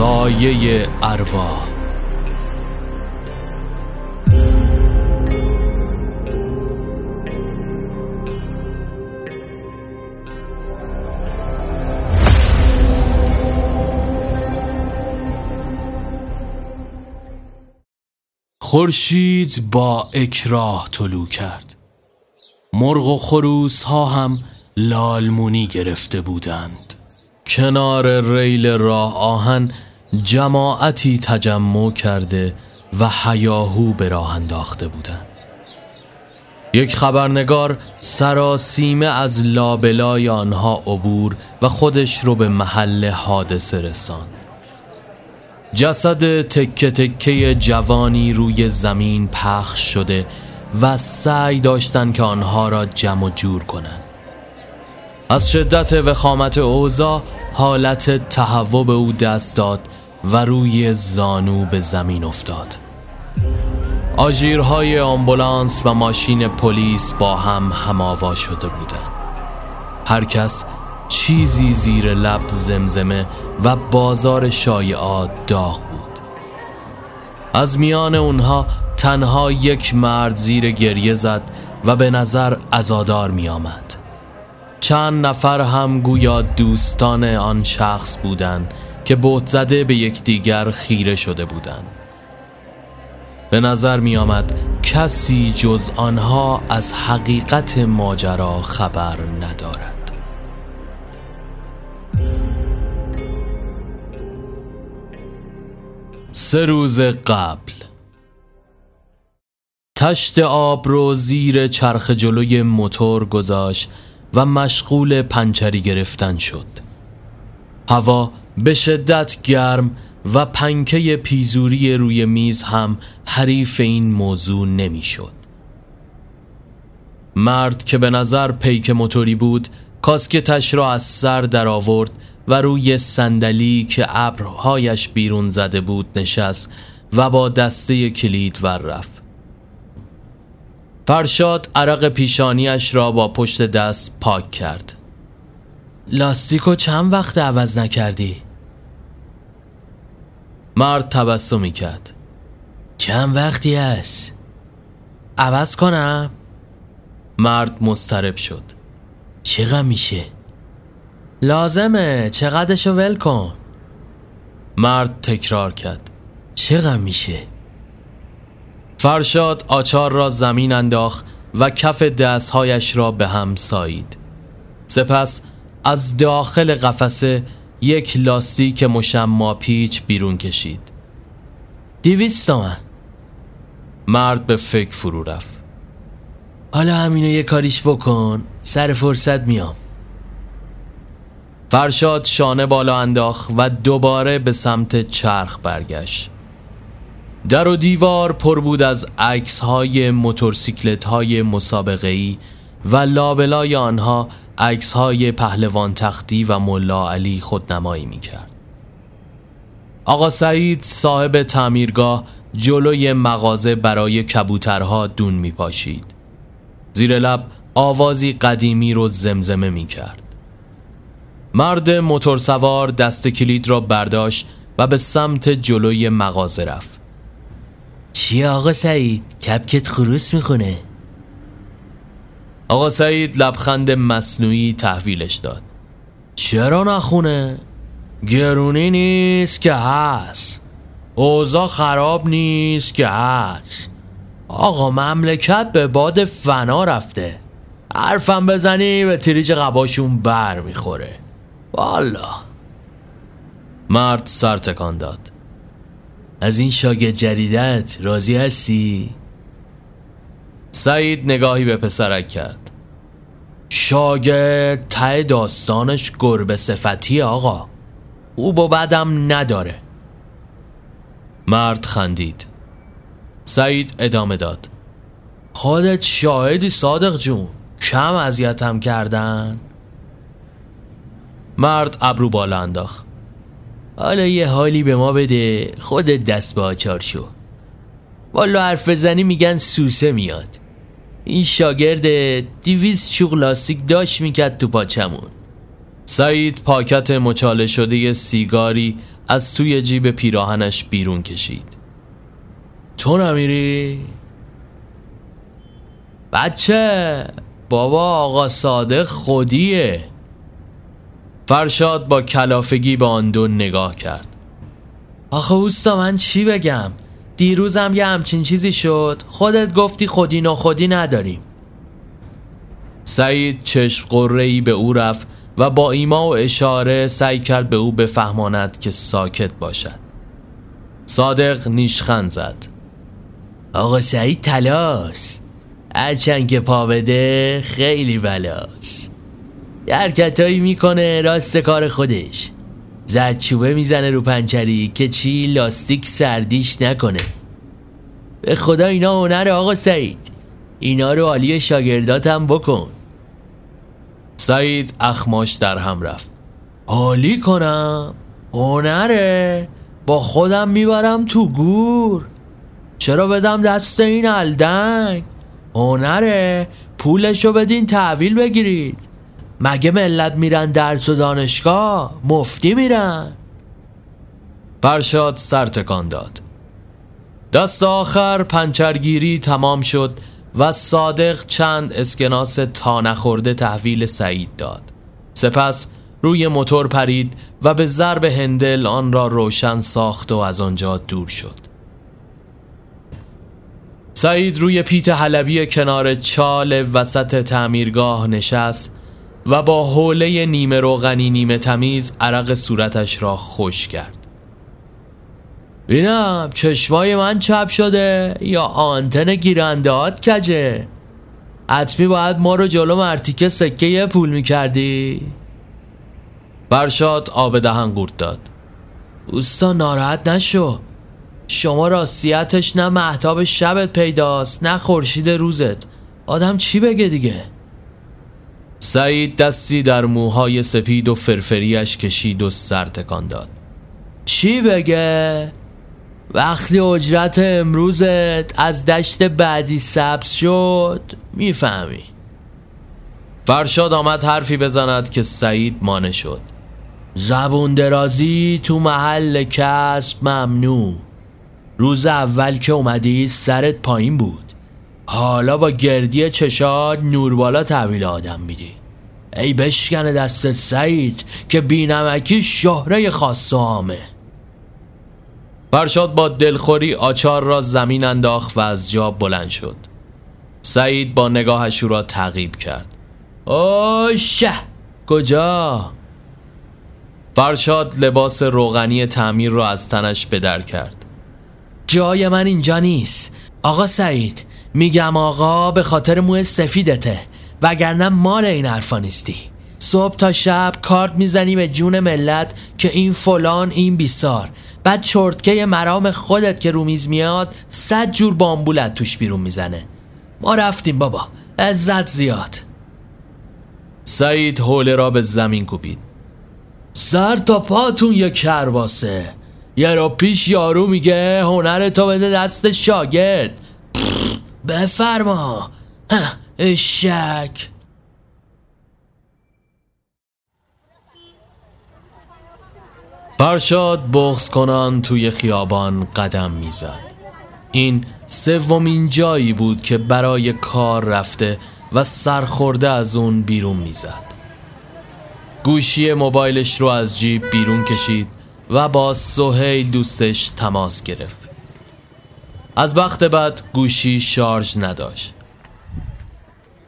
سایه ارواح خورشید با اکراه طلو کرد. مرغ و خروس ها هم لالمونی گرفته بودند. کنار ریل راه آهن جماعتی تجمع کرده و حیاهو به راه انداخته بودند یک خبرنگار سراسیمه از لابلای آنها عبور و خودش رو به محل حادثه رساند جسد تکه تکه جوانی روی زمین پخش شده و سعی داشتند که آنها را جمع جور کنند. از شدت وخامت اوزا حالت تهوع به او دست داد و روی زانو به زمین افتاد. آژیرهای آمبولانس و ماشین پلیس با هم هماوا شده بودند. هر کس چیزی زیر لب زمزمه و بازار شایعات داغ بود. از میان اونها تنها یک مرد زیر گریه زد و به نظر ازادار می آمد. چند نفر هم گویا دوستان آن شخص بودند که بوت زده به یکدیگر خیره شده بودند. به نظر می آمد کسی جز آنها از حقیقت ماجرا خبر ندارد. سه روز قبل تشت آب رو زیر چرخ جلوی موتور گذاشت و مشغول پنچری گرفتن شد هوا به شدت گرم و پنکه پیزوری روی میز هم حریف این موضوع نمی‌شد. مرد که به نظر پیک موتوری بود کاسکتش را از سر در آورد و روی صندلی که ابرهایش بیرون زده بود نشست و با دسته کلید ور رفت فرشاد عرق پیشانیش را با پشت دست پاک کرد لاستیکو چند وقت عوض نکردی؟ مرد تبسمی کرد چند وقتی است؟ عوض کنم؟ مرد مسترب شد چقدر میشه؟ لازمه چقدرشو ول کن مرد تکرار کرد چقدر میشه فرشاد آچار را زمین انداخت و کف دستهایش را به هم سایید سپس از داخل قفسه یک لاستیک مشما پیچ بیرون کشید. دیویست تومن. مرد به فکر فرو رفت. حالا همینو یه کاریش بکن سر فرصت میام. فرشاد شانه بالا انداخت و دوباره به سمت چرخ برگشت. در و دیوار پر بود از عکس های موتورسیکلت های مسابقه ای و لابلای آنها عکس های پهلوان تختی و ملا علی خودنمایی می کرد. آقا سعید صاحب تعمیرگاه جلوی مغازه برای کبوترها دون می پاشید. زیر لب آوازی قدیمی رو زمزمه می کرد. مرد موتورسوار دست کلید را برداشت و به سمت جلوی مغازه رفت چی آقا سعید؟ کپکت خروس می‌خونه آقا سعید لبخند مصنوعی تحویلش داد. چرا نخونه؟ گرونی نیست که هست. اوضاع خراب نیست که هست. آقا مملکت به باد فنا رفته. حرفم بزنی به تریج قباشون بر می‌خوره. والا. مرد سر تکان داد. از این شاگرد جدیدت راضی هستی؟ سعید نگاهی به پسرک کرد. شاگرد ته داستانش گربه صفتی آقا. او با بدم نداره. مرد خندید. سعید ادامه داد. خودت شاهدی صادق جون. کم اذیتم کردن. مرد ابرو بالا انداخت. حالا یه حالی به ما بده. خود دست به آچار شو والا حرف بزنی میگن سوسه میاد. این شاگرد دیویز چوغ لاستیک داشت می‌کرد تو پاچمون. سعید پاکت مچاله شده سیگاری از توی جیب پیراهنش بیرون کشید. تو نمیری؟ بچه بابا آقا صادق خودیه. فرشاد با کلافگی به آن دو نگاه کرد. آخه اوستا من چی بگم؟ دیروزم یه همچین چیزی شد. خودت گفتی خودی خودی نداریم سعید چشم قره به او رفت و با ایما و اشاره سعی کرد به او بفهماند که ساکت باشد. صادق نیشخند زد. آقا سعید تلاس. هرچند که پا بده خیلی بلاس حرکتهایی می‌کنه راست کار خودش. زردچوبه می‌زنه رو پنچری که چی لاستیک سردیش نکنه. به خدا اینا هنر آقا سعید. اینا رو عالی شاگرداتم بکن. سعید اخماش در هم رفت. عالی کنم؟ هنره؟ با خودم می‌برم تو گور. چرا بدم دست این الدنگ؟ هنره؟ پولشو بدین تحویل بگیرید. مگه ملت میرن درس و دانشگاه؟ مفتی میرن. فرشاد سر تکان داد. دست آخر پنچرگیری تمام شد و صادق چند اسکناس تا نخورده تحویل سعید داد. سپس روی موتور پرید و به ضرب هندل آن را روشن ساخت و از آنجا دور شد. سعید روی پیت حلبی کنار چال وسط تعمیرگاه نشست و با حوله نیمه روغنی نیمه تمیز عرق صورتش را خوش کرد. بینم چشمای من چپ شده یا آنتن گیرندهات کجه؟ حتمی باید ما رو جلو مرتیکه سکه یه پول می‌کردی؟ برشاد آب دهن گرد داد. اوستا ناراحت نشو. شما راستیتش نه محتاب شبت پیداست نه خورشید روزت. آدم چی بگه دیگه؟ سعید دستی در موهای سپید و فرفریش کشید و سر تکان داد. چی بگه؟ وقتی اجرت امروزت از دشت بعدی سبز شد می‌فهمی. فرشاد آمد حرفی بزند که سعید مانه شد. زبون درازی تو محل کسب ممنوع. روز اول که اومدی سرت پایین بود. حالا با گردی چشاد نور بالا تحویل آدم میدی. ای بشکن دست سعید که بینمکی شهره خاص و عامه فرشاد با دلخوری آچار را زمین انداخت و از جا بلند شد. سعید با نگاهش او را تعقیب کرد. اوشه کجا؟ فرشاد لباس روغنی تعمیر را از تنش بدر کرد. جای من اینجا نیست. آقا سعید میگم آقا به خاطر موه سفیدته. وگرنه مال این حرفا نیستی. صبح تا شب کارت می‌زنی به جون ملت که این فلان این بیسار. بعد چرتکه مرام خودت که رومیز میاد صد جور بامبولت توش بیرون می‌زنه. ما رفتیم بابا. عزت زیاد. سعید حوله را به زمین کوبید. سر تا پاتون یه کرباسه. یه رو پیش یارو میگه هنر تو بده دست شاگرد. بفرما. اشک. فرشاد بغز کنان توی خیابان قدم می‌زد. این سومین جایی بود که برای کار رفته و سرخورده از اون بیرون می‌زد. گوشی موبایلش رو از جیب بیرون کشید و با سهیل دوستش تماس گرفت. از وقت بعد گوشی شارژ نداشت.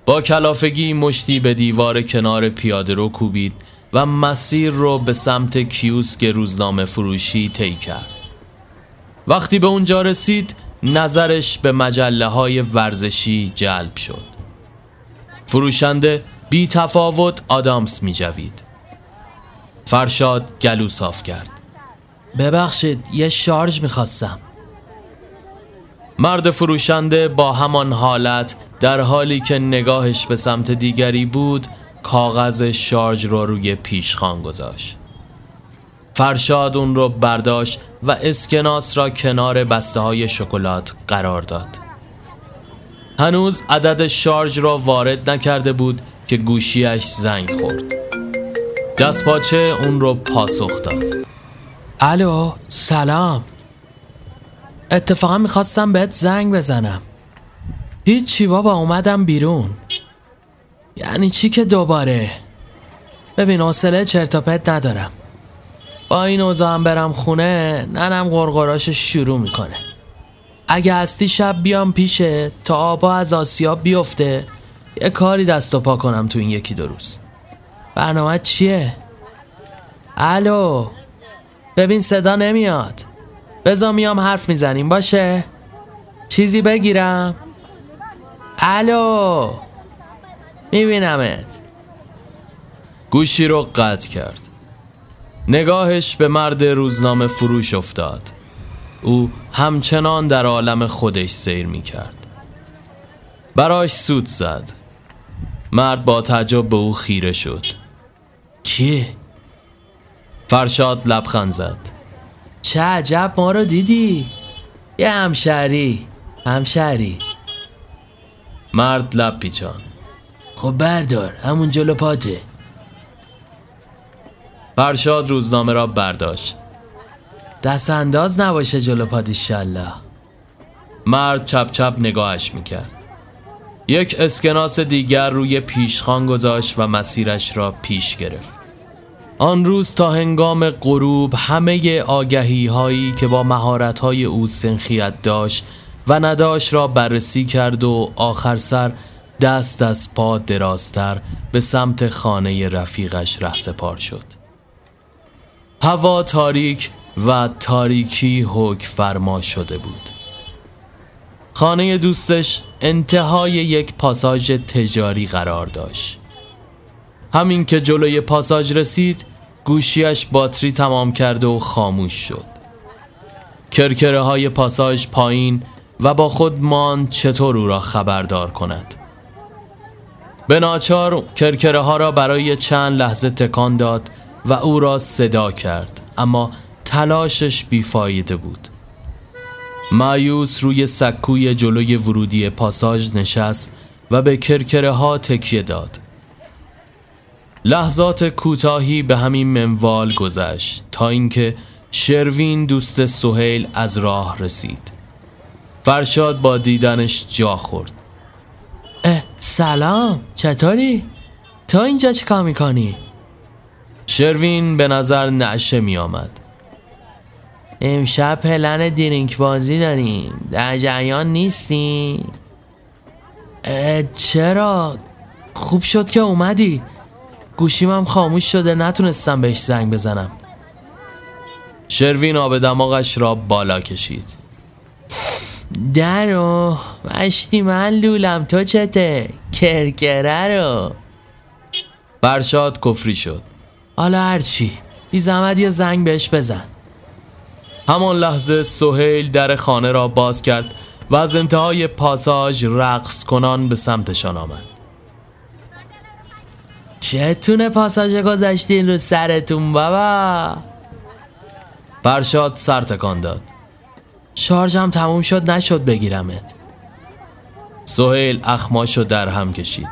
با کلافگی مشتی به دیوار کنار پیاده رو کوبید و مسیر رو به سمت کیوسک روزنامه فروشی طی کرد. وقتی به اونجا رسید نظرش به مجله های ورزشی جلب شد. فروشنده بی تفاوت آدامس می جوید. فرشاد گلو صاف کرد. ببخشید یه شارژ می‌خواستم. مرد فروشنده با همان حالت در حالی که نگاهش به سمت دیگری بود کاغذ شارژ رو روی پیشخان گذاشت. فرشاد اون رو برداشت و اسکناس را کنار بسته های شکلات قرار داد. هنوز عدد شارژ را وارد نکرده بود که گوشیش زنگ خورد. دستپاچه اون رو پاسخ داد. الو سلام. اتفاقا می‌خواستم بهت زنگ بزنم. هیچی بابا اومدم بیرون. یعنی چی که دوباره؟ ببین حوصله چرتاپت ندارم. با این اوضاعم برم خونه ننم غرغراش شروع می‌کنه. اگه هستی شب بیام پیشه تا آبا از آسیاب بیفته یه کاری دست و پا کنم تو این یکی دو روز. برنامه چیه؟ الو؟ ببین صدا نمیاد. بزا میام حرف می‌زنیم باشه؟ چیزی بگیرم؟ الو! میبینمت. گوشی رو قطع کرد. نگاهش به مرد روزنامه فروش افتاد. او همچنان در عالم خودش سیر می کرد براش سود زد. مرد با تعجب به او خیره شد. چیه؟ فرشاد لبخند زد. چه عجب ما رو دیدی؟ یه همشهری همشهری. مرد لب پیچان. خب بردار همون جلو پاته. فرشاد روزنامه را برداشت. دست انداز نباشه جلو پاد ایشالله. مرد چپ چپ نگاهش می‌کرد. یک اسکناس دیگر روی پیشخان گذاشت و مسیرش را پیش گرفت. آن روز تا هنگام غروب همه آگهی هایی که با مهارت های او سنخیت داشت و نداشت را بررسی کرد و آخر سر دست از پا درازتر به سمت خانه رفیقش رهسپار شد. هوا تاریک و تاریکی حک فرما شده بود. خانه دوستش انتهای یک پاساژ تجاری قرار داشت. همین که جلوی پاساژ رسید گوشیش باتری تمام کرده و خاموش شد. کرکره های پاساژ پایین و با خود مان چطور او را خبردار کند. به ناچار کرکره ها را برای چند لحظه تکان داد و او را صدا کرد اما تلاشش بیفایده بود. مایوس روی سکوی جلوی ورودی پاساژ نشست و به کرکره ها تکیه داد. لحظات کوتاهی به همین منوال گذشت تا اینکه شروین دوست سهیل از راه رسید فرشاد با دیدنش جا خورد اه سلام چطوری؟ تا اینجا چیکار می‌کنی؟ شروین به نظر نعشه می آمد امشب پلن درینک بازی داریم در جریان نیستی؟ چرا؟ خوب شد که اومدی گوشیم هم خاموش شده نتونستم بهش زنگ بزنم. شروین آب دماغش را بالا کشید. درو مشتی من لولم تو چته؟ کرکره رو. برشاد کفری شد. حالا هرچی بی زحمت یه زنگ بهش بزن. همان لحظه سهیل در خانه را باز کرد و از انتهای پاساژ رقص کنان به سمتشان آمد. چتونه پاساژ گذاشتین رو سرتون بابا. فرشاد سر تکان داد. شارژم تموم شد نشد بگیرمت. سهیل اخماشو در هم کشید.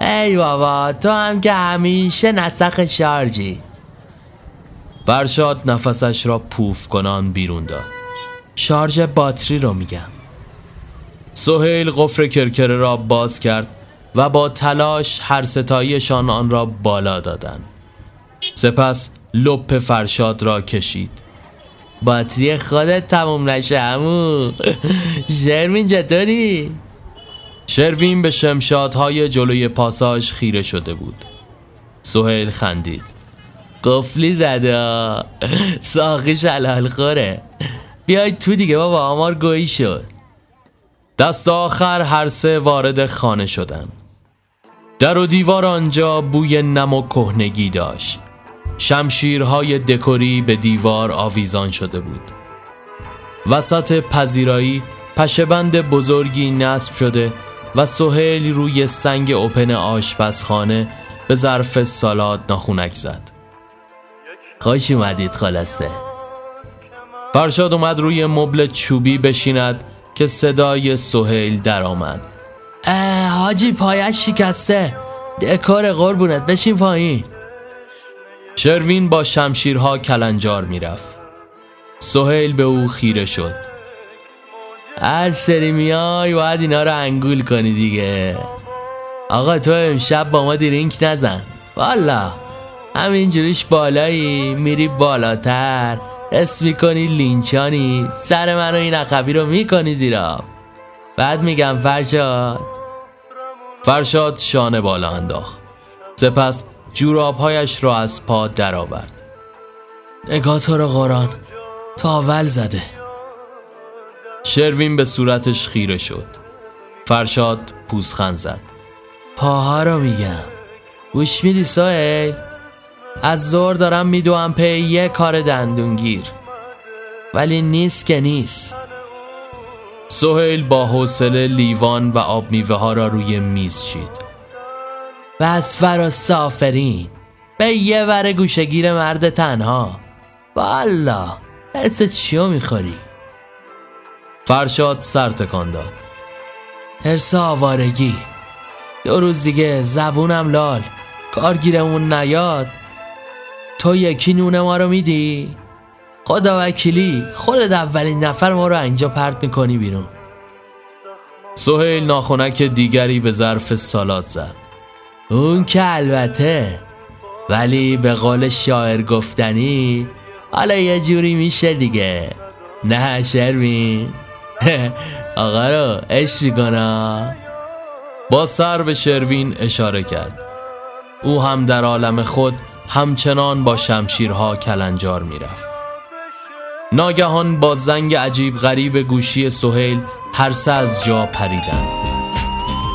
ای بابا تو هم که همیشه نسخ شارژی. فرشاد نفسش را پوف کنان بیرون داد. شارژ باتری رو میگم. سهیل قفر کرکره را باز کرد. و با تلاش هر ستایشان آن را بالا دادند سپس لپ فرشاد را کشید. باتری خودت تموم نشه همون شروین چطوری؟ شروین به شمشادهای جلوی پاساژ خیره شده بود. سهیل خندید. قفلی زده ساقی شلال خوره. بیای تو دیگه بابا آمار گویی شد. دست آخر هر سه وارد خانه شدن در و دیوار آنجا بوی نم و کهنگی داشت. شمشیرهای دکوری به دیوار آویزان شده بود. وسط پذیرایی پشبند بزرگی نصب شده و سهیل روی سنگ اوپن آشپزخانه به ظرف سالاد ناخونک زد. خوش اومدید خلاصه. فرشاد اومد روی مبل چوبی بشیند که صدای سهیل درآمد. حاجی پایش شکسته. دکار قربونت بشین پایین. شروین با شمشیرها کلنجار می‌رفت. سهیل به او خیره شد. هر سری میای باید اینا رو انگول کنی دیگه. آقا تو امشب با ما درینک نزن. والا همینجوریش بالایی میری بالاتر. اسم می‌کنی لینچانی. سر منو این عقبی رو می‌کنی زیرا. بعد میگم فرشاد فرشاد شانه بالا انداخت. سپس جورابهایش را از پا درآورد. نگاه تو رو قرآن تاول زده. شروین به صورتش خیره شد. فرشاد پوزخند زد. پاها رو میگم. گوش میدی سایل از زور دارم میدوم پی یه کار دندونگیر. ولی نیست که نیست. سهیل با حوصله لیوان و آب میوه ها را روی میز چید. بس فرا سافرین. به یه ور گوشگیر مرد تنها. والا حس چیو می‌خوری؟ فرشاد سر تکان داد. حرس آوارگی. دو روز دیگه زبونم لال. کارگیرمون نیاد. تو یکی نون ما رو میدی؟ خدا وکیلی خودت اولین نفر ما رو اینجا پرت می‌کنی بیرون. سهیل ناخونک دیگری به ظرف سالات زد. اون که البته ولی به قول شاعر گفتنی حالا یه جوری میشه دیگه. نه شروین؟ آقا رو اش می‌کنم. با سر به شروین اشاره کرد. او هم در عالم خود همچنان با شمشیرها کلنجار می‌رفت. ناگهان با زنگ عجیب غریب گوشی سهیل هر سه از جا پریدن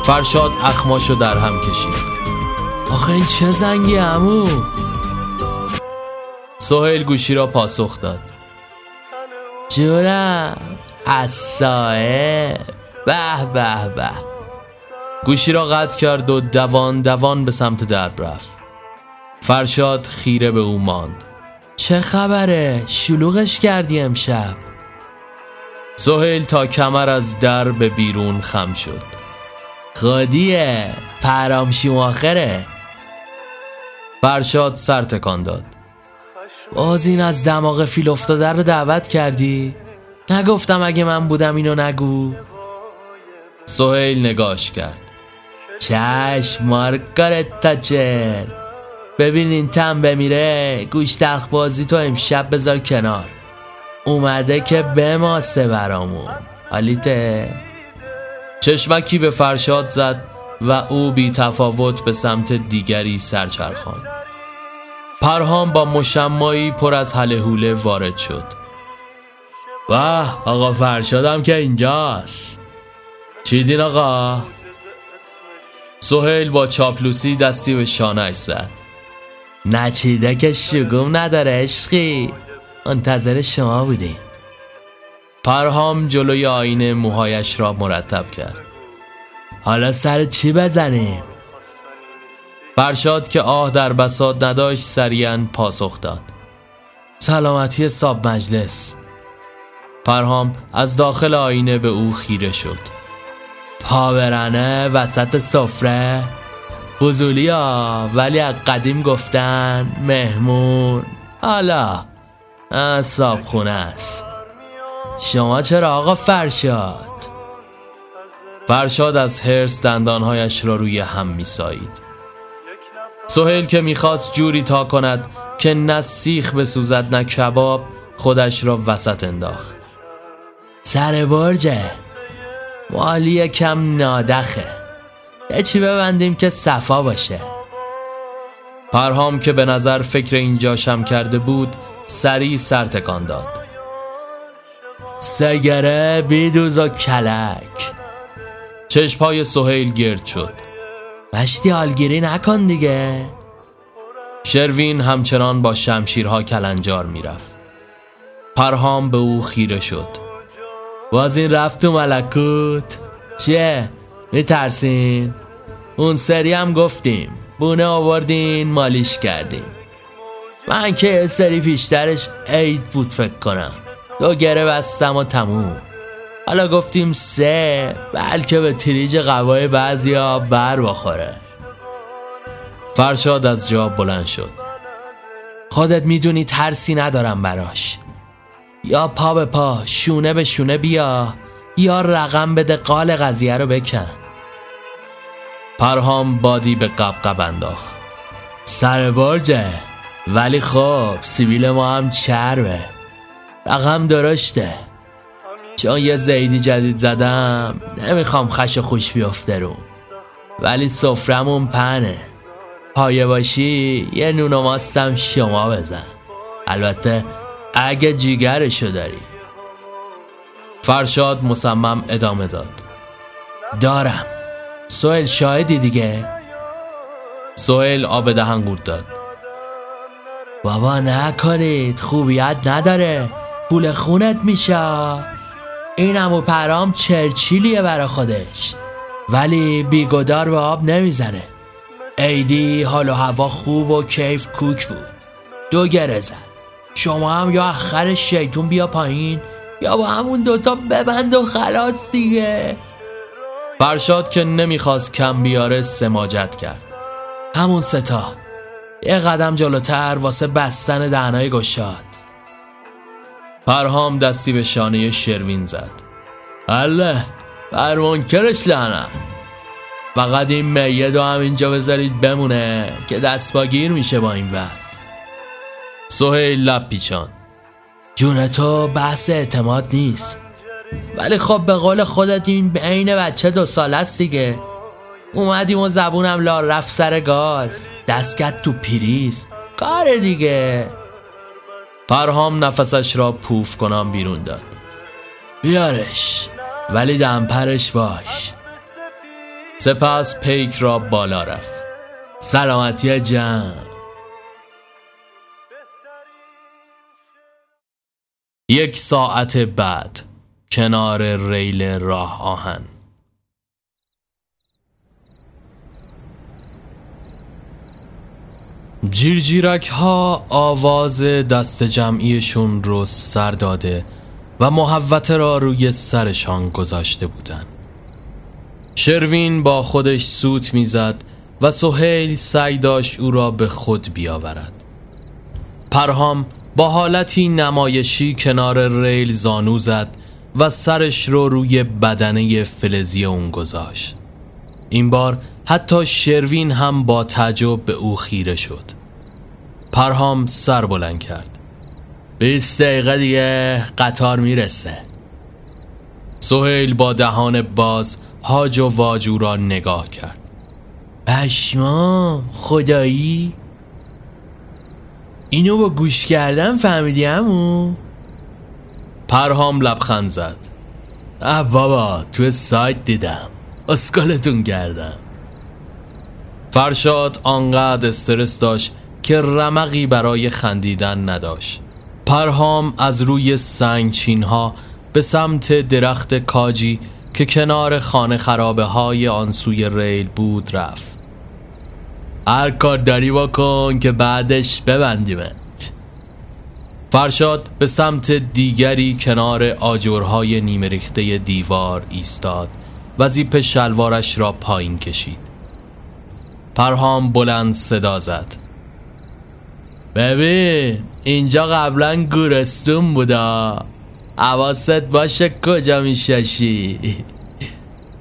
فرشاد اخماشو در هم کشید. آخه این چه زنگی امو سهیل گوشی را پاسخ داد. جورم اصائه به به به. گوشی را قطع کرد و دوان دوان به سمت درب رفت. فرشاد خیره به او ماند. چه خبره؟ شلوغش کردی امشب. سهیل تا کمر از در به بیرون خم شد. خودیه پرام شماخره فرشاد سر تکان داد. باز این از دماغ فیل افتاده رو دعوت کردی؟ نگفتم اگه من بودم اینو نگو. سهیل نگاش کرد. چشم مارگارت تاچر ببین این تم بمیره گوش تلخ بازی تو امشب بذار کنار. اومده که بماسه برامون. حالیته. چشمکی به فرشاد زد و او بی تفاوت به سمت دیگری سرچرخان پرهام با مشمایی پر از حله وارد شد. و آقا فرشادم که اینجاست. چی دین آقا؟ سهیل با چاپلوسی دستی به شانه زد. نچیده که شگوم نداره عشقی. منتظر شما بودیم پرهام جلوی آینه موهایش را مرتب کرد. حالا سر چی بزنیم؟ فرشاد که آه در بساد نداشت سریعا پاسخ داد. سلامتی ساب مجلس. پرهام از داخل آینه به او خیره شد. پاورانه وسط سفره. بزولی ها ولی از قدیم گفتن مهمون. حالا صاحب خونه است. شما چرا آقا فرشاد؟ فرشاد از هرس دندانهایش را روی هم میسایید. سهیل که می‌خواست جوری تا کند که نه سیخ بسوزد نه کباب خودش را وسط انداخت. سر برجه. مالی کم نادخه. یه چی ببندیم که صفا باشه. پرهام که به نظر فکر اینجا شم کرده بود سری سر تکان داد. سگره بیدوز و کلک. چشپای سهیل گرد شد. مشتی حالگیری نکن دیگه. شروین همچنان با شمشیرها کلنجار می‌رفت. پرهام به او خیره شد. باز این رفت و ملکوت. چیه؟ میترسین؟ اون سری هم گفتیم. بونه آوردین مالیش کردیم. من که سری پیشترش عید بود فکر کنم. دو گره بستم و تموم. حالا گفتیم سه بلکه به تریج قوای بعضی ها بر بخوره. فرشاد از جا بلند شد. خودت می‌دونی ترسی ندارم براش. یا پا به پا شونه به شونه بیا یا رقم بده قال قضیه رو بکن. پرهام بادی به قبقب انداخت. سر برجه ولی خب سیبیل ما هم چربه رقم درشته. چون یه زیدی جدید زدم نمی‌خوام خش و خوش بیفته رو. ولی سفرمون پنه. پایه باشی یه نون ماستم شما بزن. البته اگه جیگرشو داری. فرشاد مصمم ادامه داد. دارم. سوهل شاهدی دیگه. سوهل آب دهن گورد داد. بابا نکنید خوبیت نداره. پول خونت میشه. این امو پرام چرچیلیه برا خودش. ولی بیگدار به آب نمی‌زنه. ایدی حال و هوا خوب و کیف کوک بود. دو گره زد. شما هم یا اخر شیطون بیا پایین یا با همون دوتا ببند و خلاص دیگه. فرشاد که نمی‌خواست کم بیاره سماجت کرد. همون ستا یه قدم جلوتر واسه بستن دهنای گشاد. پرهام دستی به شانه شروین زد. الله بر منکرش لعنت فقط این میه دو هم اینجا بذارید بمونه که دست گیر میشه با این وضع. سهیل لب پیچان. جون تو بحث اعتماد نیست. ولی خب به قول خودت این بین بچه دو سال است دیگه. اومدیم و زبونم لا رفت سر گاز. دستگت تو پریز کار دیگه. فرهام نفسش را پوف کنم بیرون داد. بیارش. ولی دمپرش باش. سپس پیک را بالا رفت. سلامتی جمع یک ساعت بعد. کنار ریل راه آهن جیرجیرک ها آواز دست جمعیشون رو سر داده و محوته را روی سرشان گذاشته بودند. شروین با خودش سوت می‌زد و سهیل سعی داشت او را به خود بیاورد پرهام با حالتی نمایشی کنار ریل زانو زد و سرش رو روی بدنه فلزی اون گذاشت. این بار حتی شروین هم با تعجب به او خیره شد. پرهام سر بلند کرد. بیست دقیقه دیگه قطار می‌رسه. سهیل با دهان باز هاج و واجو را نگاه کرد. پشمام خدایی؟ اینو با گوش کردن فهمیدی همون پرهام لبخند زد. اه بابا تو سایت دیدم. اسکالتون کردم. فرشاد آنقدر استرس داشت که رمقی برای خندیدن نداشت. پرهام از روی سنگ ها به سمت درخت کاجی که کنار خانه خرابه های آن سوی ریل بود رفت. هر کار داری بکن که بعدش ببندیمت. فرشاد به سمت دیگری کنار آجرهای نیمه ریخته دیوار ایستاد. و زیپ شلوارش را پایین کشید. پرهام بلند صدا زد. ببین اینجا قبلا گورستون بودا. عواست باشه کجا میششی؟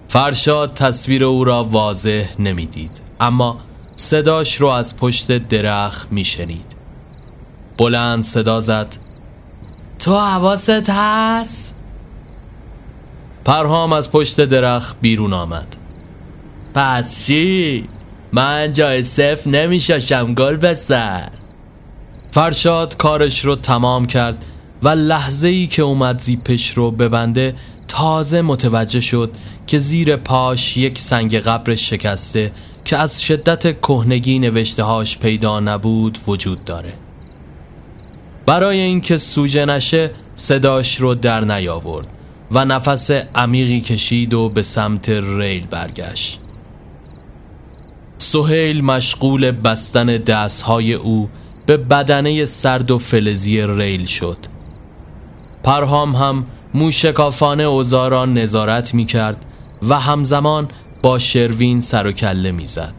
فرشاد تصویر او را واضح نمی‌دید اما صداش رو از پشت درخت میشنید. بلند صدا زد تو حواست هست؟ پرهام از پشت درخت بیرون آمد پس چی؟ من جای صف نمیشاشم گل بسر فرشاد کارش رو تمام کرد و لحظه ای که اومد زیپش رو ببنده تازه متوجه شد که زیر پاش یک سنگ قبر شکسته که از شدت کهنگی نوشتههاش پیدا نبود وجود داره برای اینکه سوژه نشه صداش رو در نیاورد و نفس عمیقی کشید و به سمت ریل برگشت سهیل مشغول بستن دستهای او به بدنه سرد و فلزی ریل شد پرهام هم موشکافانه اوزا را نظارت می کرد و همزمان با شروین سر و کله می زد.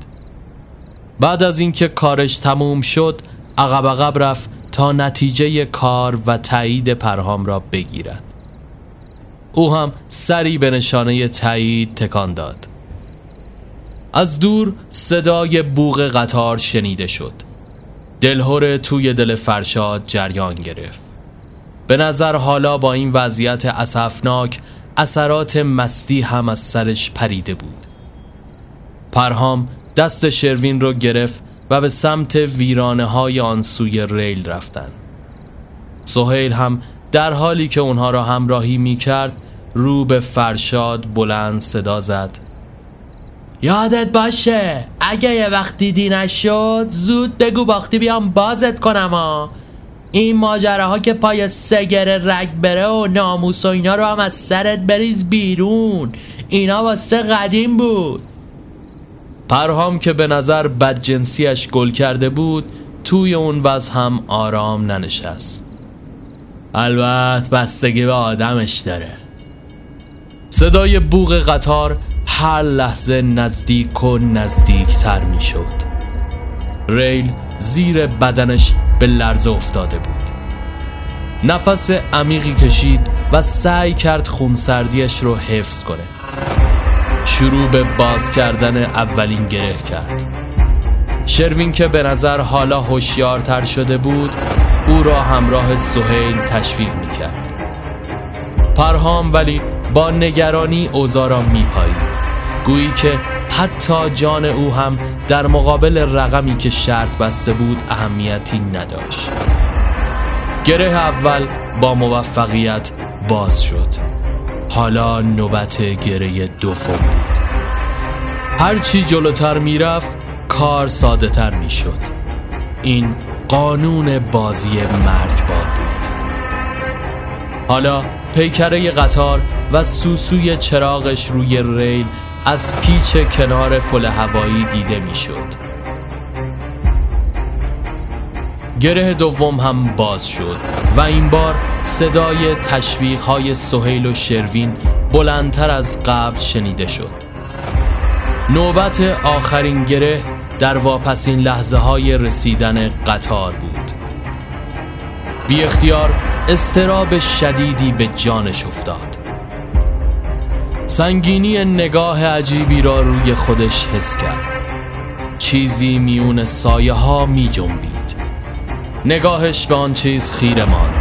بعد از اینکه کارش تموم شد عقب عقب رفت تا نتیجه کار و تایید پرهام را بگیرد. او هم سری به نشانه تایید تکان داد. از دور صدای بوغ قطار شنیده شد. دلهور توی دل فرشاد جریان گرفت. به نظر حالا با این وضعیت اسفناک اثرات مستی هم از سرش پریده بود. پرهام دست شروین رو گرفت و به سمت ویرانه های آن سوی ریل رفتن سهیل هم در حالی که اونها را همراهی می کرد رو به فرشاد بلند صدا زد. یادت باشه اگه یه وقت دیدی نشد زود بگو باختی بیام بازت کنم ها این ماجراها که پای سگر رگ بره و ناموس و اینا رو هم از سرت بریز بیرون. اینا واسه قدیم بود. پرهام که به نظر بدجنسیش گل کرده بود توی اون وز هم آرام ننشست. البته بستگی به آدمش داره. صدای بوغ قطار هر لحظه نزدیک و نزدیکتر می شد ریل زیر بدنش به لرزه افتاده بود. نفس عمیقی کشید و سعی کرد خونسردیش رو حفظ کنه. شروع به باز کردن اولین گره کرد. شروین که به نظر حالا هوشیارتر شده بود او را همراه سهیل تشویق می‌کرد. پرهام ولی با نگرانی اوزا را میپایید. گویی که حتی جان او هم در مقابل رقمی که شرط بسته بود اهمیتی نداشت. گره اول با موفقیت باز شد. حالا نوبت گره دوم بود. هرچی جلوتر می‌رفت کار ساده تر می‌شد. این قانون بازی مرگبار بود. حالا پیکره قطار و سوسوی چراغش روی ریل از پیچ کنار پل هوایی دیده می‌شد. گره دوم هم باز شد و این بار صدای تشویق های سهیل و شروین بلندتر از قبل شنیده شد. نوبت آخرین گره در واپسین لحظه های رسیدن قطار بود. بی اختیار استراب شدیدی به جانش افتاد. سنگینی نگاه عجیبی را روی خودش حس کرد. چیزی میون سایه ها می جنبید نگاهش به آن چیز خیره ماند.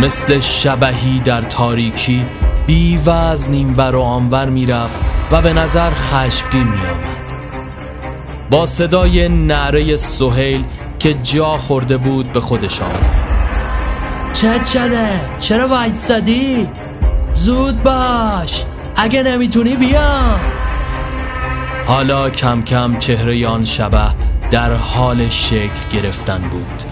مثل شبهی در تاریکی بی وزن و و آنور می‌رفت و به نظر خشمگین می آمد با صدای نعره سهیل که جا خورده بود به خودش آمد چه شده؟ چرا وایستادی؟ زود باش اگه نمی‌تونی بیا حالا کم کم چهره آن شبه در حال شکل گرفتن بود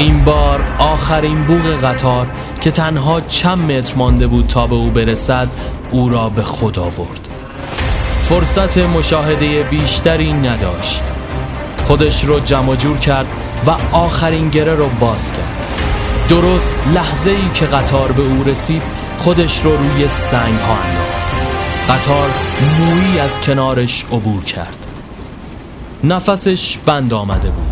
این بار آخرین بوغ قطار که تنها چند متر مانده بود تا به او برسد او را به خود آورد. فرصت مشاهده بیشتری نداشت. خودش رو جمع جور کرد و آخرین گره رو باز کرد. درست لحظه ای که قطار به او رسید خودش رو روی سنگ ها انداخت. قطار مویی از کنارش عبور کرد. نفسش بند آمده بود.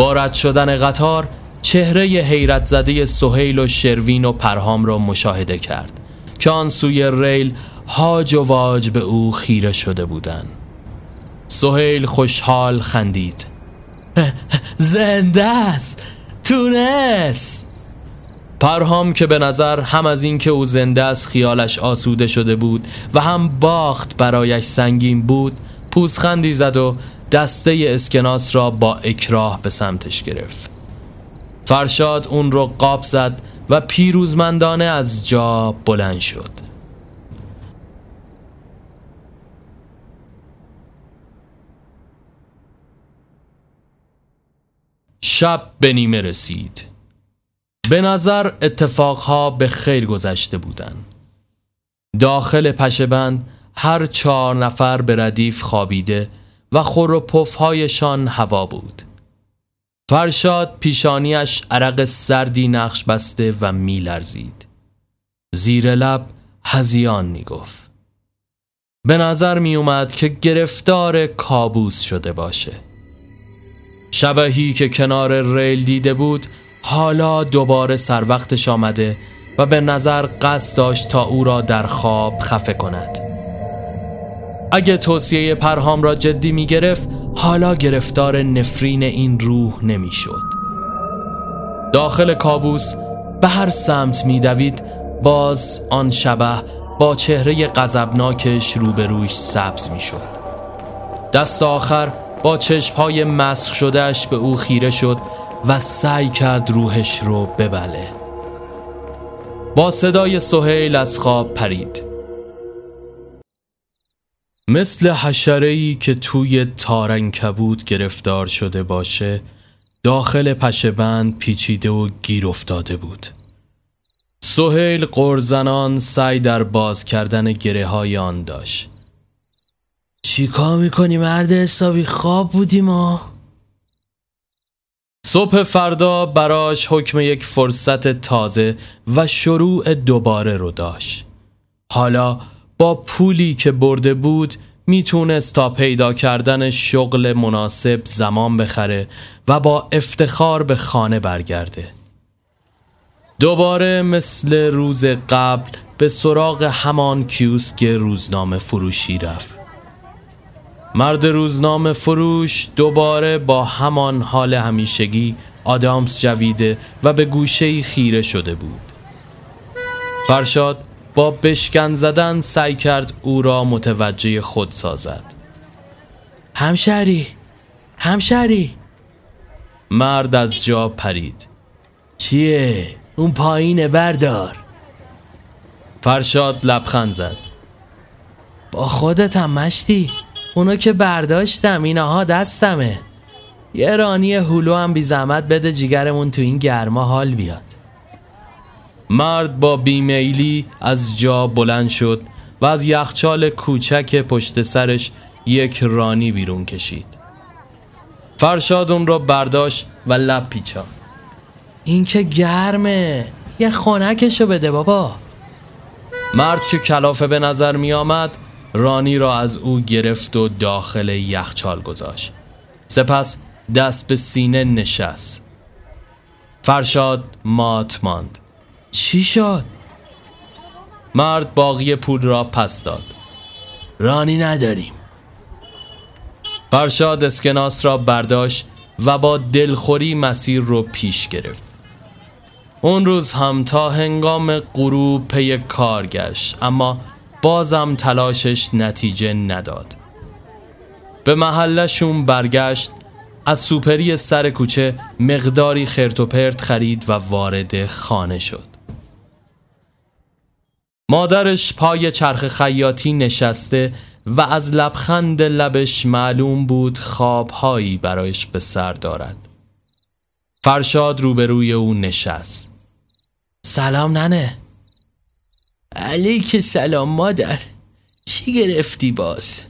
با رد شدن قطار چهره حیرت زده سهیل و شروین و پرهام را مشاهده کرد که آن سوی ریل هاج و واج به او خیره شده بودند. سهیل خوشحال خندید. زنده است. تونست پرهام که به نظر هم از اینکه او زنده است خیالش آسوده شده بود و هم باخت برایش سنگین بود پوزخندی زد و دسته اسکناس را با اکراه به سمتش گرفت. فرشاد اون رو قاب زد و پیروزمندانه از جا بلند شد. شب به نیمه رسید. به نظر اتفاقها به خیر گذشته بودند. داخل پشبند هر چهار نفر به ردیف خوابیده و خور و پفهایشان هوا بود. فرشاد پیشانیش عرق سردی نقش بسته و می لرزید. زیر لب هزیان می گفت. به نظر می اومد که گرفتار کابوس شده باشه. شبهی که کنار ریل دیده بود حالا دوباره سر وقتش آمده و به نظر قصد داشت تا او را در خواب خفه کند اگه توصیه پرهام را جدی می گرفت حالا گرفتار نفرین این روح نمی شد داخل کابوس به هر سمت می دوید باز آن شبه با چهره غضبناکش روبروش سبز می شد دست آخر با چشمهای مسخ شدهش به او خیره شد و سعی کرد روحش رو ببله. با صدای سهیل از خواب پرید. مثل حشره‌ای که توی تارنکبود گرفتار شده باشه داخل پشبند پیچیده و گیر افتاده بود. سهیل قرزنان سعی در باز کردن گره های آن داشت. چیکار می‌کنی مرد حسابی؟ خواب بودیم ما صبح فردا براش حکم یک فرصت تازه و شروع دوباره رو داشت. حالا با پولی که برده بود می‌تونست تا پیدا کردن شغل مناسب زمان بخره و با افتخار به خانه برگرده. دوباره مثل روز قبل به سراغ همان کیوسک روزنامه فروشی رفت. مرد روزنامه فروش دوباره با همان حال همیشگی آدامس جویده و به گوشه خیره شده بود. فرشاد با بشکن زدن سعی کرد او را متوجه خود سازد. همشهری همشهری. مرد از جا پرید. چیه؟ اون پایینه بردار. فرشاد لبخند زد. با خودت هم مشتی. اونو که برداشتم اینها دستمه. یه رانی هلو هم بی زحمت بده جیگرمون تو این گرما حال بیاد. مرد با بیمیلی از جا بلند شد و از یخچال کوچک پشت سرش یک رانی بیرون کشید. فرشاد اون را برداشت و لب پیچا این که گرمه. یه خونکشو بده بابا. مرد که کلافه به نظر می آمد رانی را از او گرفت و داخل یخچال گذاشت. سپس دست به سینه نشست. فرشاد مات ماند. چی شد؟ مرد باقی پول را پس داد. رانی نداریم. فرشاد اسکناس را برداشت و با دلخوری مسیر رو پیش گرفت. اون روز هم تا هنگام غروب پی کار گشت اما بازم تلاشش نتیجه نداد. به محلشون برگشت از سوپری سر کوچه مقداری خرت و پرت خرید و وارد خانه شد. مادرش پای چرخ خیاطی نشسته و از لبخند لبش معلوم بود خوابهایی برایش به سر دارد. فرشاد روبروی او نشست. سلام ننه. علیک سلام مادر. چی گرفتی باز؟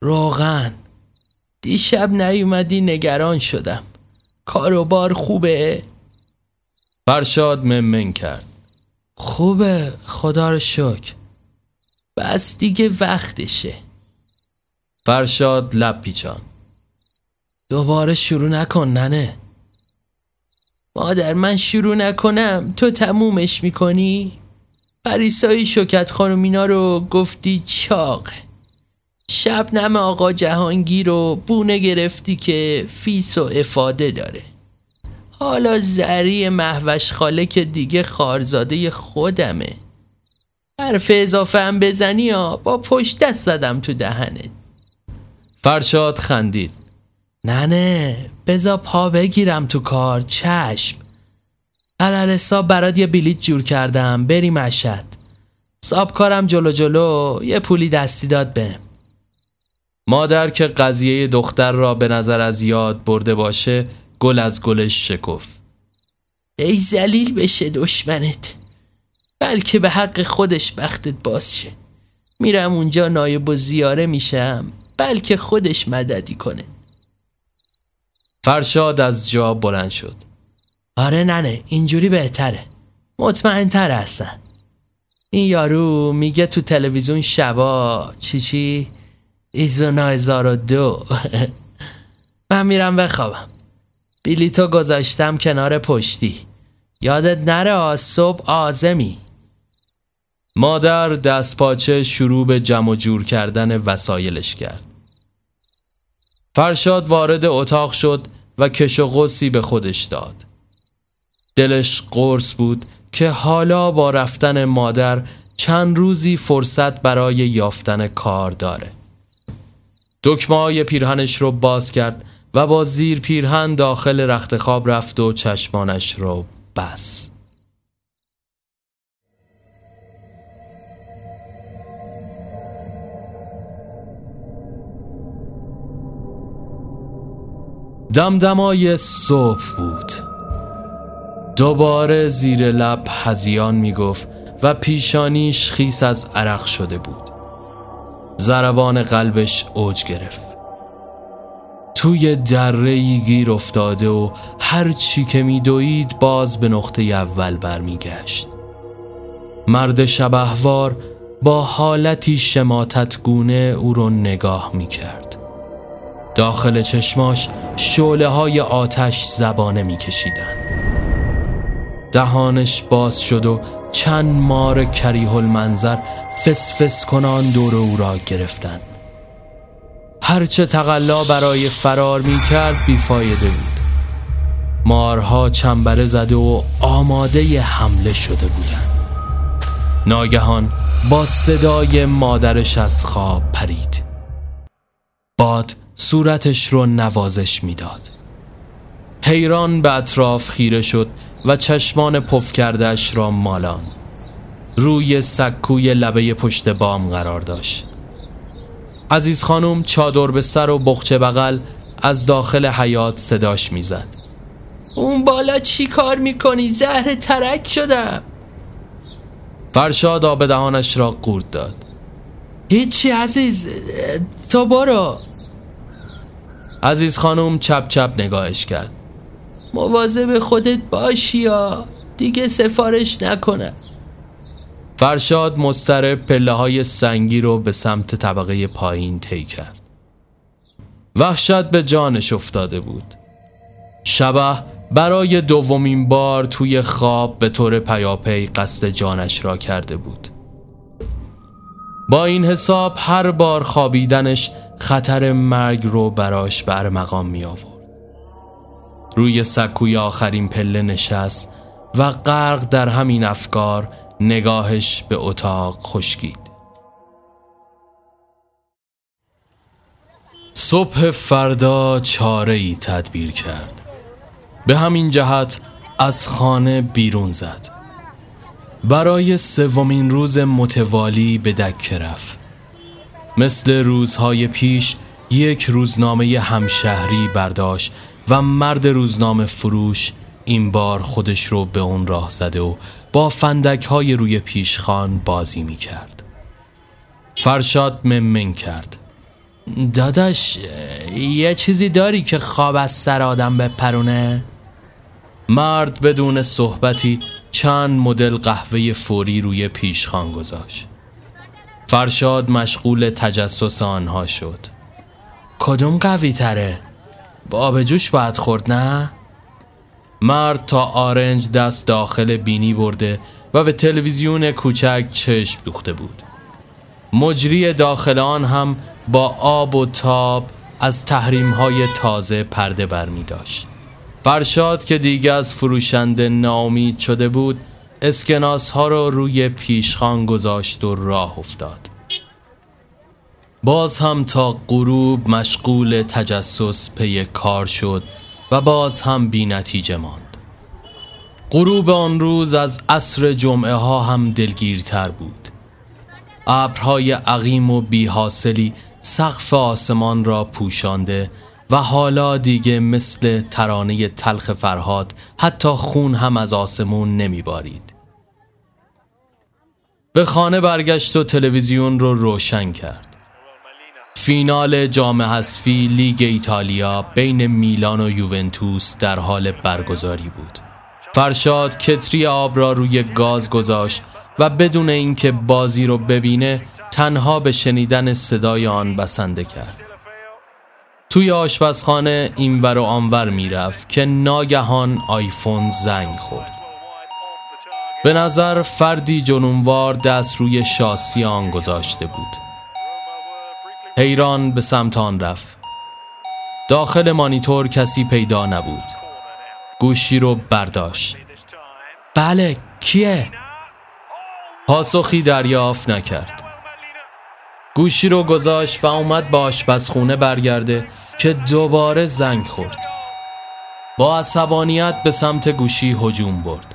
روغن. دیشب نیومدی نگران شدم. کاروبار خوبه؟ فرشاد ممن کرد. خوبه خدا رو شکر. بس دیگه وقتشه. فرشاد لب پیچان دوباره شروع نکن ننه. مادر من شروع نکنم. تو تمومش می‌کنی؟ پریسای شکت خانومینا رو گفتی چاق. شب نم آقا جهانگیر رو بونه گرفتی که فیس و افاده داره. حالا زری محوش خاله که دیگه خارزاده خودمه. حرف اضافه هم بزنی ها با پشت دست زدم تو دهنت. فرشاد خندید. نه نه بزا پا بگیرم تو کار چشم. علال برات یه بلیت جور کردم بری مشهد. صاب کارم جلو جلو یه پولی دستی داد بهم مادر که قضیه دختر را به نظر از یاد برده باشه گل از گلش شکف. ای زلیل بشه دشمنت بلکه به حق خودش بختت باز شه. میرم اونجا نایب و زیاره میشم بلکه خودش مددی کنه. فرشاد از جا بلند شد. آره ننه اینجوری بهتره. مطمئن تر هستن. این یارو میگه تو تلویزیون شبا چی چی؟ ایزونا هزار دو. من میرم بخوابم. بلیتو گذاشتم کنار پشتی. یادت نره صبح آزمی. مادر دست پاچه شروع به جمع جور کردن وسایلش کرد. فرشاد وارد اتاق شد و کش و قصی به خودش داد. دلش قرص بود که حالا با رفتن مادر چند روزی فرصت برای یافتن کار داره. دکمه های پیرهنش رو باز کرد و با زیر پیرهن داخل رخت خواب رفت و چشمانش رو بس دمدمای صبح بود. دوباره زیر لب هزیان می‌گفت و پیشانیش خیس از عرق شده بود. زربان قلبش اوج گرفت. توی دره گیر افتاده و هر چی که میدوید باز به نقطه اول برمیگشت. مرد شبهوار با حالتی شماتت گونه او رو نگاه می‌کرد داخل چشماش شعله های آتش زبانه میکشیدن دهانش باز شد و چند مار کریه المنظر فسفس کنان دور او را گرفتن. هرچه تقلا برای فرار می کرد بیفایده بود. مارها چنبره زده و آماده حمله شده بودند. ناگهان با صدای مادرش از خواب پرید. باد صورتش رو نوازش می‌داد. حیران به اطراف خیره شد و چشمان پف کردش را مالان روی سکوی لبه پشت بام قرار داشت. عزیز خانم چادر به سر و بخچه بغل از داخل حیات صداش می‌زد. اون بالا چی کار می‌کنی؟ زهر ترک شدم. فرشاد آب دهانش را قورت داد. هیچی عزیز تو برو. عزیز خانم چپ چپ نگاهش کرد. مواظب خودت باشی یا دیگه سفارش نکنه فرشاد مستر پله های سنگی رو به سمت طبقه پایین طی کرد. وحشت به جانش افتاده بود. شبه برای دومین بار توی خواب به طور پیاپی قصد جانش را کرده بود. با این حساب هر بار خوابیدنش خطر مرگ رو براش بر مقام می آورد. روی سکوی آخرین پله نشست و غرق در همین افکار نگاهش به اتاق خشکید. صبح فردا چاره ای تدبیر کرد. به همین جهت از خانه بیرون زد. برای سومین روز متوالی به دکه رفت. مثل روزهای پیش یک روزنامه همشهری برداشت و مرد روزنامه فروش این بار خودش رو به اون راه زده و با فندک های روی پیشخان بازی می کرد فرشاد ممن کرد داداش یه چیزی داری که خواب از سر آدم بپرونه؟ مرد بدون صحبتی چند مدل قهوه فوری روی پیشخان گذاشت فرشاد مشغول تجسس آنها شد کدوم قوی تره؟ با آب جوش باید خورد نه؟ مرد تا آرنج دست داخل بینی برده و به تلویزیون کوچک چشم دوخته بود مجری داخل آن هم با آب و تاب از تحریم های تازه پرده بر می داشت. فرشاد که دیگه از فروشنده نامید شده بود اسکناس ها رو روی پیشخان گذاشت و راه افتاد باز هم تا غروب مشغول تجسس پی کار شد و باز هم بی نتیجه ماند. غروب آن روز از عصر جمعه ها هم دلگیرتر بود. ابرهای عقیم و بیحاصلی سقف آسمان را پوشانده و حالا دیگه مثل ترانه تلخ فرهاد حتی خون هم از آسمون نمیبارید به خانه برگشت و تلویزیون رو روشن کرد. فینال جام حذفی لیگ ایتالیا بین میلان و یوونتوس در حال برگزاری بود. فرشاد کتری آب را روی گاز گذاشت و بدون اینکه بازی رو ببینه تنها به شنیدن صدای آن بسنده کرد. توی آشپزخانه اینور و آنور می‌رفت که ناگهان آیفون زنگ خورد به نظر فردی جنونوار دست روی شاسی آن گذاشته بود حیران به سمت آن رفت. داخل مانیتور کسی پیدا نبود. گوشی رو برداشت. بله کیه؟ پاسخی دریافت نکرد. گوشی رو گذاشت و اومد با آشپزخونه برگرده که دوباره زنگ خورد. با عصبانیت به سمت گوشی هجوم برد.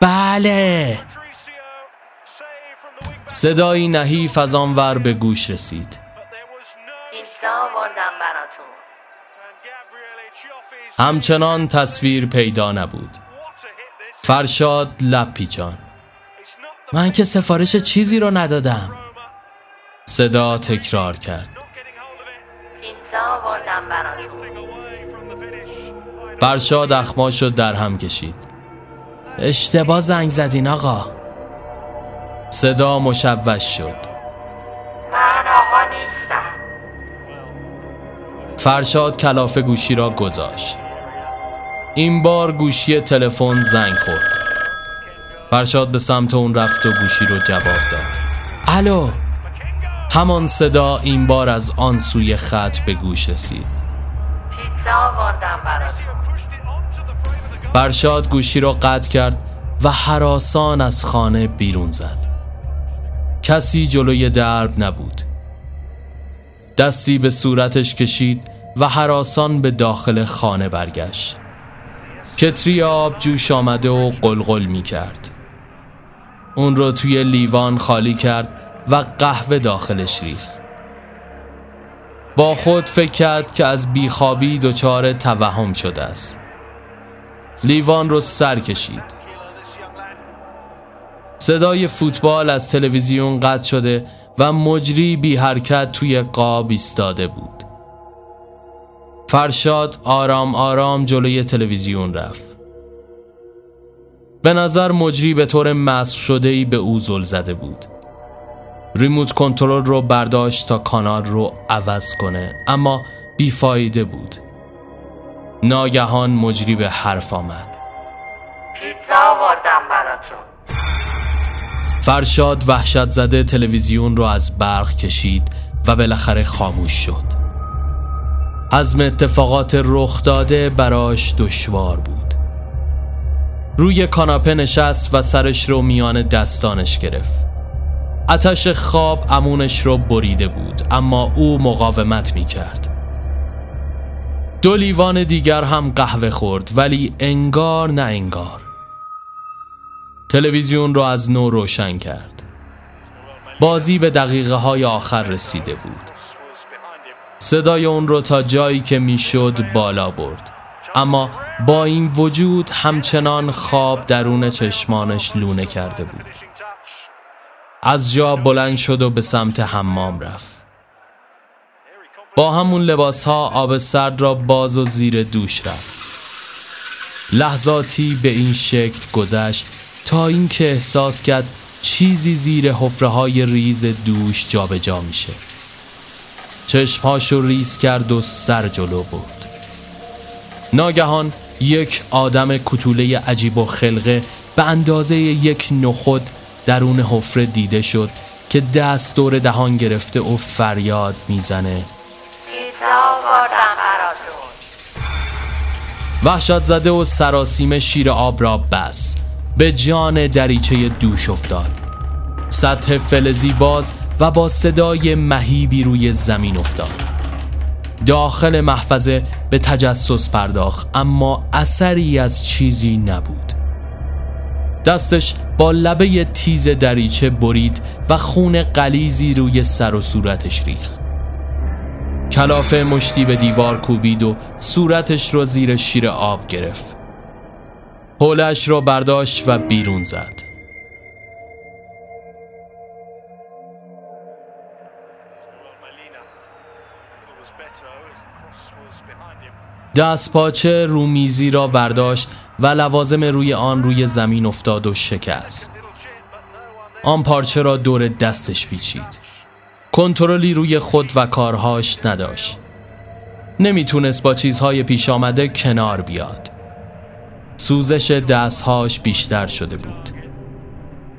بله! صدایی نحیف از ور به گوش رسید. همچنان تصویر پیدا نبود. فرشاد لب پیچان من که سفارش چیزی رو ندادم. صدا تکرار کرد. فرشاد اخماش رو در هم کشید. اشتباه زنگ زدین آقا. صدا مشوش شد. من آقا نیستم. فرشاد کلافه گوشی را گذاشت. این بار گوشی تلفن زنگ خورد. فرشاد به سمت اون رفت و گوشی رو جواب داد. الو؟ همان صدا این بار از آن سوی خط به گوش رسید. پیتزا آوردم فرشاد گوشی را قطع کرد و حراسان از خانه بیرون زد. کسی جلوی درب نبود. دستی به صورتش کشید و حراسان به داخل خانه برگشت. کتری آب جوش آمده و قلقل می کرد. اون رو توی لیوان خالی کرد و قهوه داخلش ریخت. با خود فکر کرد که از بیخوابی دچار توهم شده است. لیوان رو سر کشید. صدای فوتبال از تلویزیون قطع شده و مجری بی حرکت توی قاب ایستاده بود. فرشاد آرام آرام جلوی تلویزیون رفت. به نظر مجری به طور مسخ شده ای به او زل زده بود. ریموت کنترل رو برداشت تا کانال رو عوض کنه اما بیفایده بود. ناگهان مجری به حرف آمد. پیتزا آوردم براتون. فرشاد وحشت زده تلویزیون رو از برق کشید و بالاخره خاموش شد. حزم اتفاقات رخ داده براش دشوار بود. روی کاناپه نشست و سرش رو میان دستانش گرفت. آتش خواب امونش رو بریده بود اما او مقاومت می کرد دو لیوان دیگر هم قهوه خورد ولی انگار نه انگار. تلویزیون رو از نو روشن کرد. بازی به دقیقه های آخر رسیده بود. صدای اون رو تا جایی که می‌شد بالا برد. اما با این وجود همچنان خواب درون چشمانش لونه کرده بود. از جا بلند شد و به سمت حمام رفت. با همون لباس ها آب سرد را باز و زیر دوش رفت. لحظاتی به این شکل گذشت تا اینکه احساس کرد چیزی زیر حفره های ریز دوش جابجا جا میشه. چشمهاشو ریز کرد و سر جلو برد. ناگهان یک آدم کتوله عجیب و خلقه به اندازه یک نخود درون حفره دیده شد که دست دور دهان گرفته و فریاد می‌زنه. وحشت زده و سراسیم شیر آب را بس به جان دریچه دوش افتاد. سطح فلزی باز و با صدای مهیبی روی زمین افتاد. داخل محفظه به تجسس پرداخت اما اثری از چیزی نبود. دستش با لبه تیز دریچه برید و خون قلیزی روی سر و صورتش ریخت. کلافه مشتی به دیوار کوبید و صورتش رو زیر شیر آب گرفت. حولش را برداشت و بیرون زد. دست پاچه رومیزی را برداشت و لوازم روی آن روی زمین افتاد و شکست. آن پارچه را دور دستش پیچید. کنترلی روی خود و کارهاش نداشت. نمی‌تونست با چیزهای پیش آمده کنار بیاد. سوزش دستهاش بیشتر شده بود.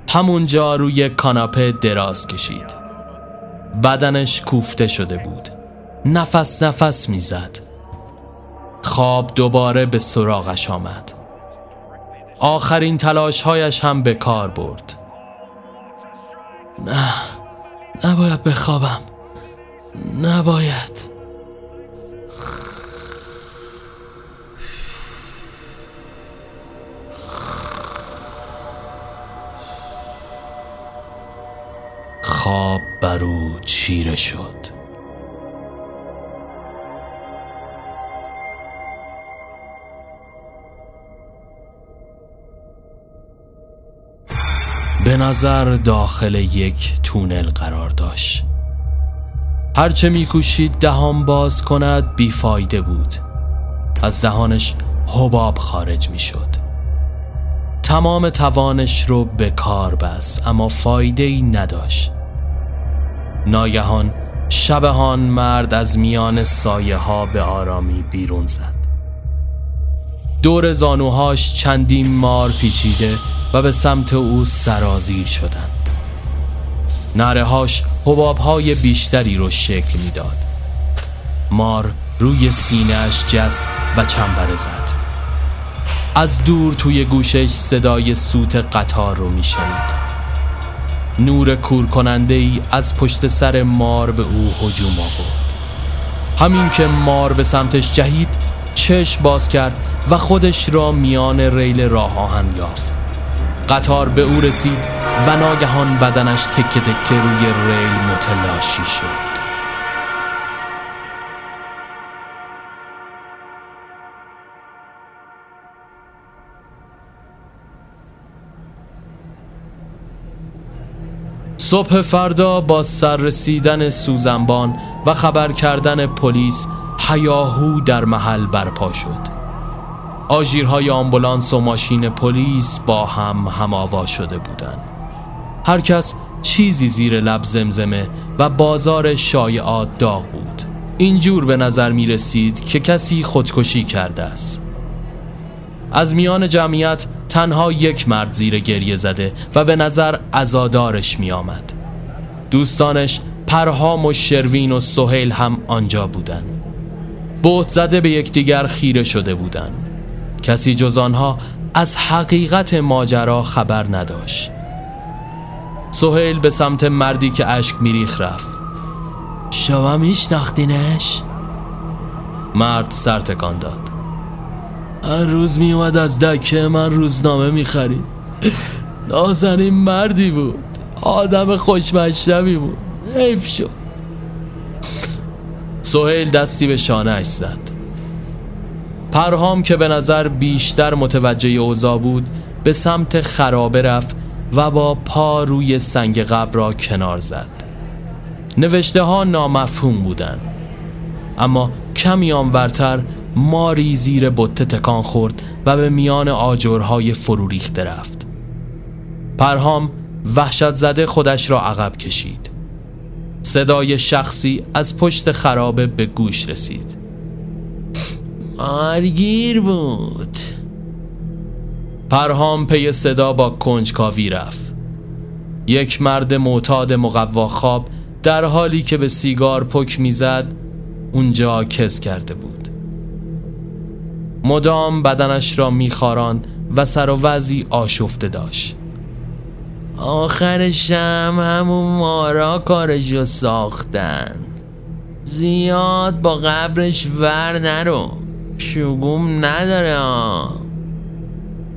همونجا روی کاناپه دراز کشید. بدنش کوفته شده بود. نفس نفس می‌زد. خواب دوباره به سراغش آمد. آخرین تلاشهایش هم به کار برد. نه نباید بخوابم. نباید. خواب بر او چیره شد. به نظر داخل یک تونل قرار داشت. هرچه میکوشید دهان باز کند بیفایده بود. از دهانش حباب خارج می‌شد. تمام توانش رو به کار بس اما فایده ای نداشت. ناگهان شبهان مرد از میان سایه ها به آرامی بیرون زد. دور زانوهاش چندین مار پیچیده و به سمت او سرازیر شدند. نره هاش حباب های بیشتری رو شکل می‌داد. مار روی سینهش جس و چنبره زد. از دور توی گوشش صدای سوت قطار رو میشنید. نور کور کننده ای از پشت سر مار به او هجوم آورد. همین که مار به سمتش جهید چشم باز کرد و خودش را میان ریل راه آهن یافت. قطار به او رسید و ناگهان بدنش تکه تکه روی ریل متلاشی شد. صبح فردا با سررسیدن سوزنبان و خبر کردن پلیس حیاهو در محل برپا شد. آژیرهای آمبولانس و ماشین پلیس با هم هماوا شده بودند. هر کس چیزی زیر لب زمزمه و بازار شایعات داغ بود. اینجور به نظر می رسید که کسی خودکشی کرده است. از میان جمعیت تنها یک مرد زیر گریه زده و به نظر ازادارش می آمد. دوستانش پرهام و شروین و سهیل هم آنجا بودند بوت زده به یکدیگر خیره شده بودند کسی جز آنها از حقیقت ماجرا خبر نداشت. سهیل به سمت مردی که اشک میریخ رفت. شما میشناختینش؟ مرد سر تکان داد. هر روز میومد از دکه من روزنامه می‌خرید. نازنین مردی بود. آدم خوشمشربی بود. حیف شد. سهیل دستی به شانه زد. پرهام که به نظر بیشتر متوجه اوضاع بود به سمت خرابه رفت و با پا روی سنگ قبر را کنار زد. نوشته ها نامفهوم بودند. اما کمی آنورتر ماری زیر بطه تکان خورد و به میان آجرهای فرو ریخته رفت. پرهام وحشت زده خودش را عقب کشید. صدای شخصی از پشت خرابه به گوش رسید. آرگیر بود. پرهام پی صدا با کنجکاوی رفت. یک مرد معتاد مقوا خواب در حالی که به سیگار پک می‌زد اونجا کس کرده بود. مدام بدنش را میخاراند و سر و وضعی آشفته داشت. آخرشم همون مارا کارشو ساختن. زیاد با قبرش ور نرو. شگوم نداره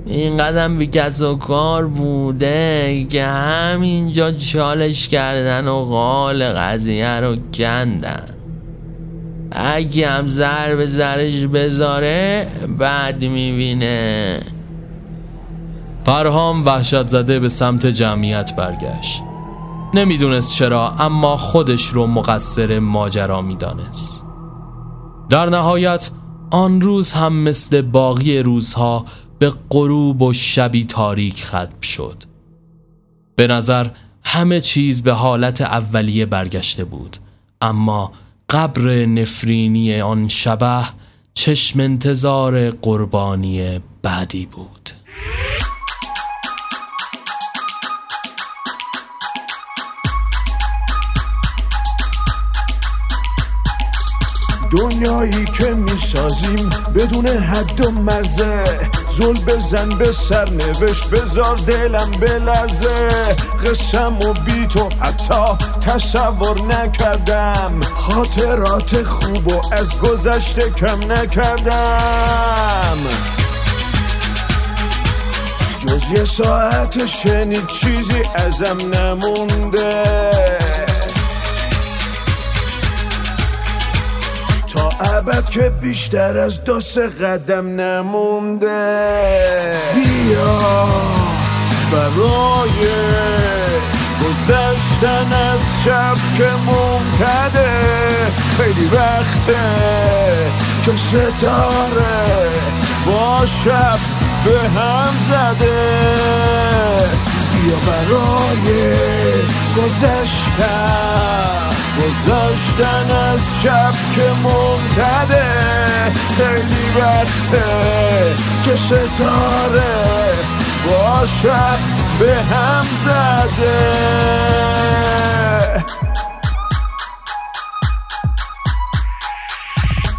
این قدم بی کس و کار بوده که همینجا چالش کردن و قال قضیه رو کندن. اگه هم زر به زرش بذاره بعد می‌بینه. پرهام وحشت زده به سمت جمعیت برگشت. نمی‌دونست چرا اما خودش رو مقصر ماجرا می‌دانست. در نهایت آن روز هم مثل باقی روزها به غروب و شبی تاریک ختم شد. به نظر همه چیز به حالت اولیه برگشته بود. اما قبر نفرینی آن شبه چشم انتظار قربانی بعدی بود. دنیایی که می‌سازیم بدون حد و مرزه. زل بزن به سر نوشت بذار دلم بلرزه قسم و بی تو حتی تصور نکردم. خاطرات خوب و از گذشته کم نکردم. جز یه ساعت شنید چیزی ازم نمونده. ابد که بیشتر از دو سه قدم نمونده. بیا برای گذشتن از شب که ممتده. خیلی وقته که ستاره با شب به هم زده. بیا برای گذشتن گذاشتن از شب که ممتده خیلی وقته که ستاره با شب به هم زده.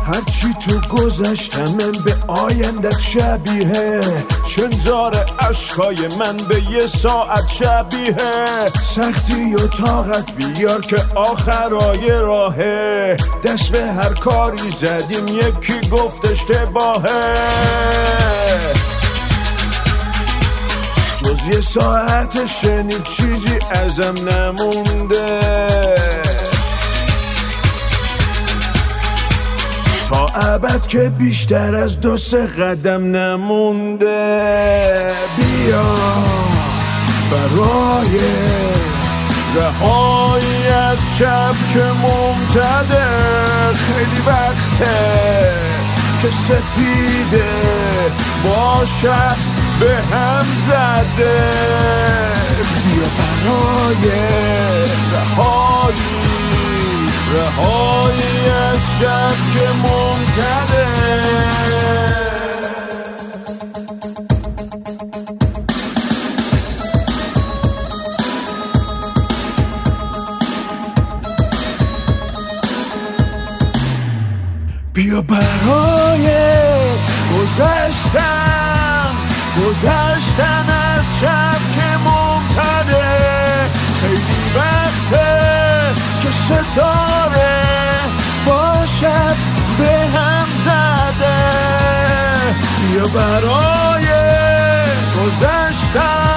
هرچی تو گذشتم من به آیندت شبیه. شنزار اشکای من به یه ساعت شبیه. سختی و طاقت بیار که آخرای راهه. دست به هر کاری زدیم یکی گفت اشتباهه جز یه ساعت شنید چیزی ازم نمونده. ابد که بیشتر از دو سه قدم نمونده. بیا برای رهایی از شب که ممتده. خیلی وقته که سپیده با شب به هم زده. بیا برای رهایی رهایی از شب که ممتده بیا برای گذشتن گذشتن از شب که ممتده خیلی وقته. که ستاره با شب به هم زده. بیا برای گذشتن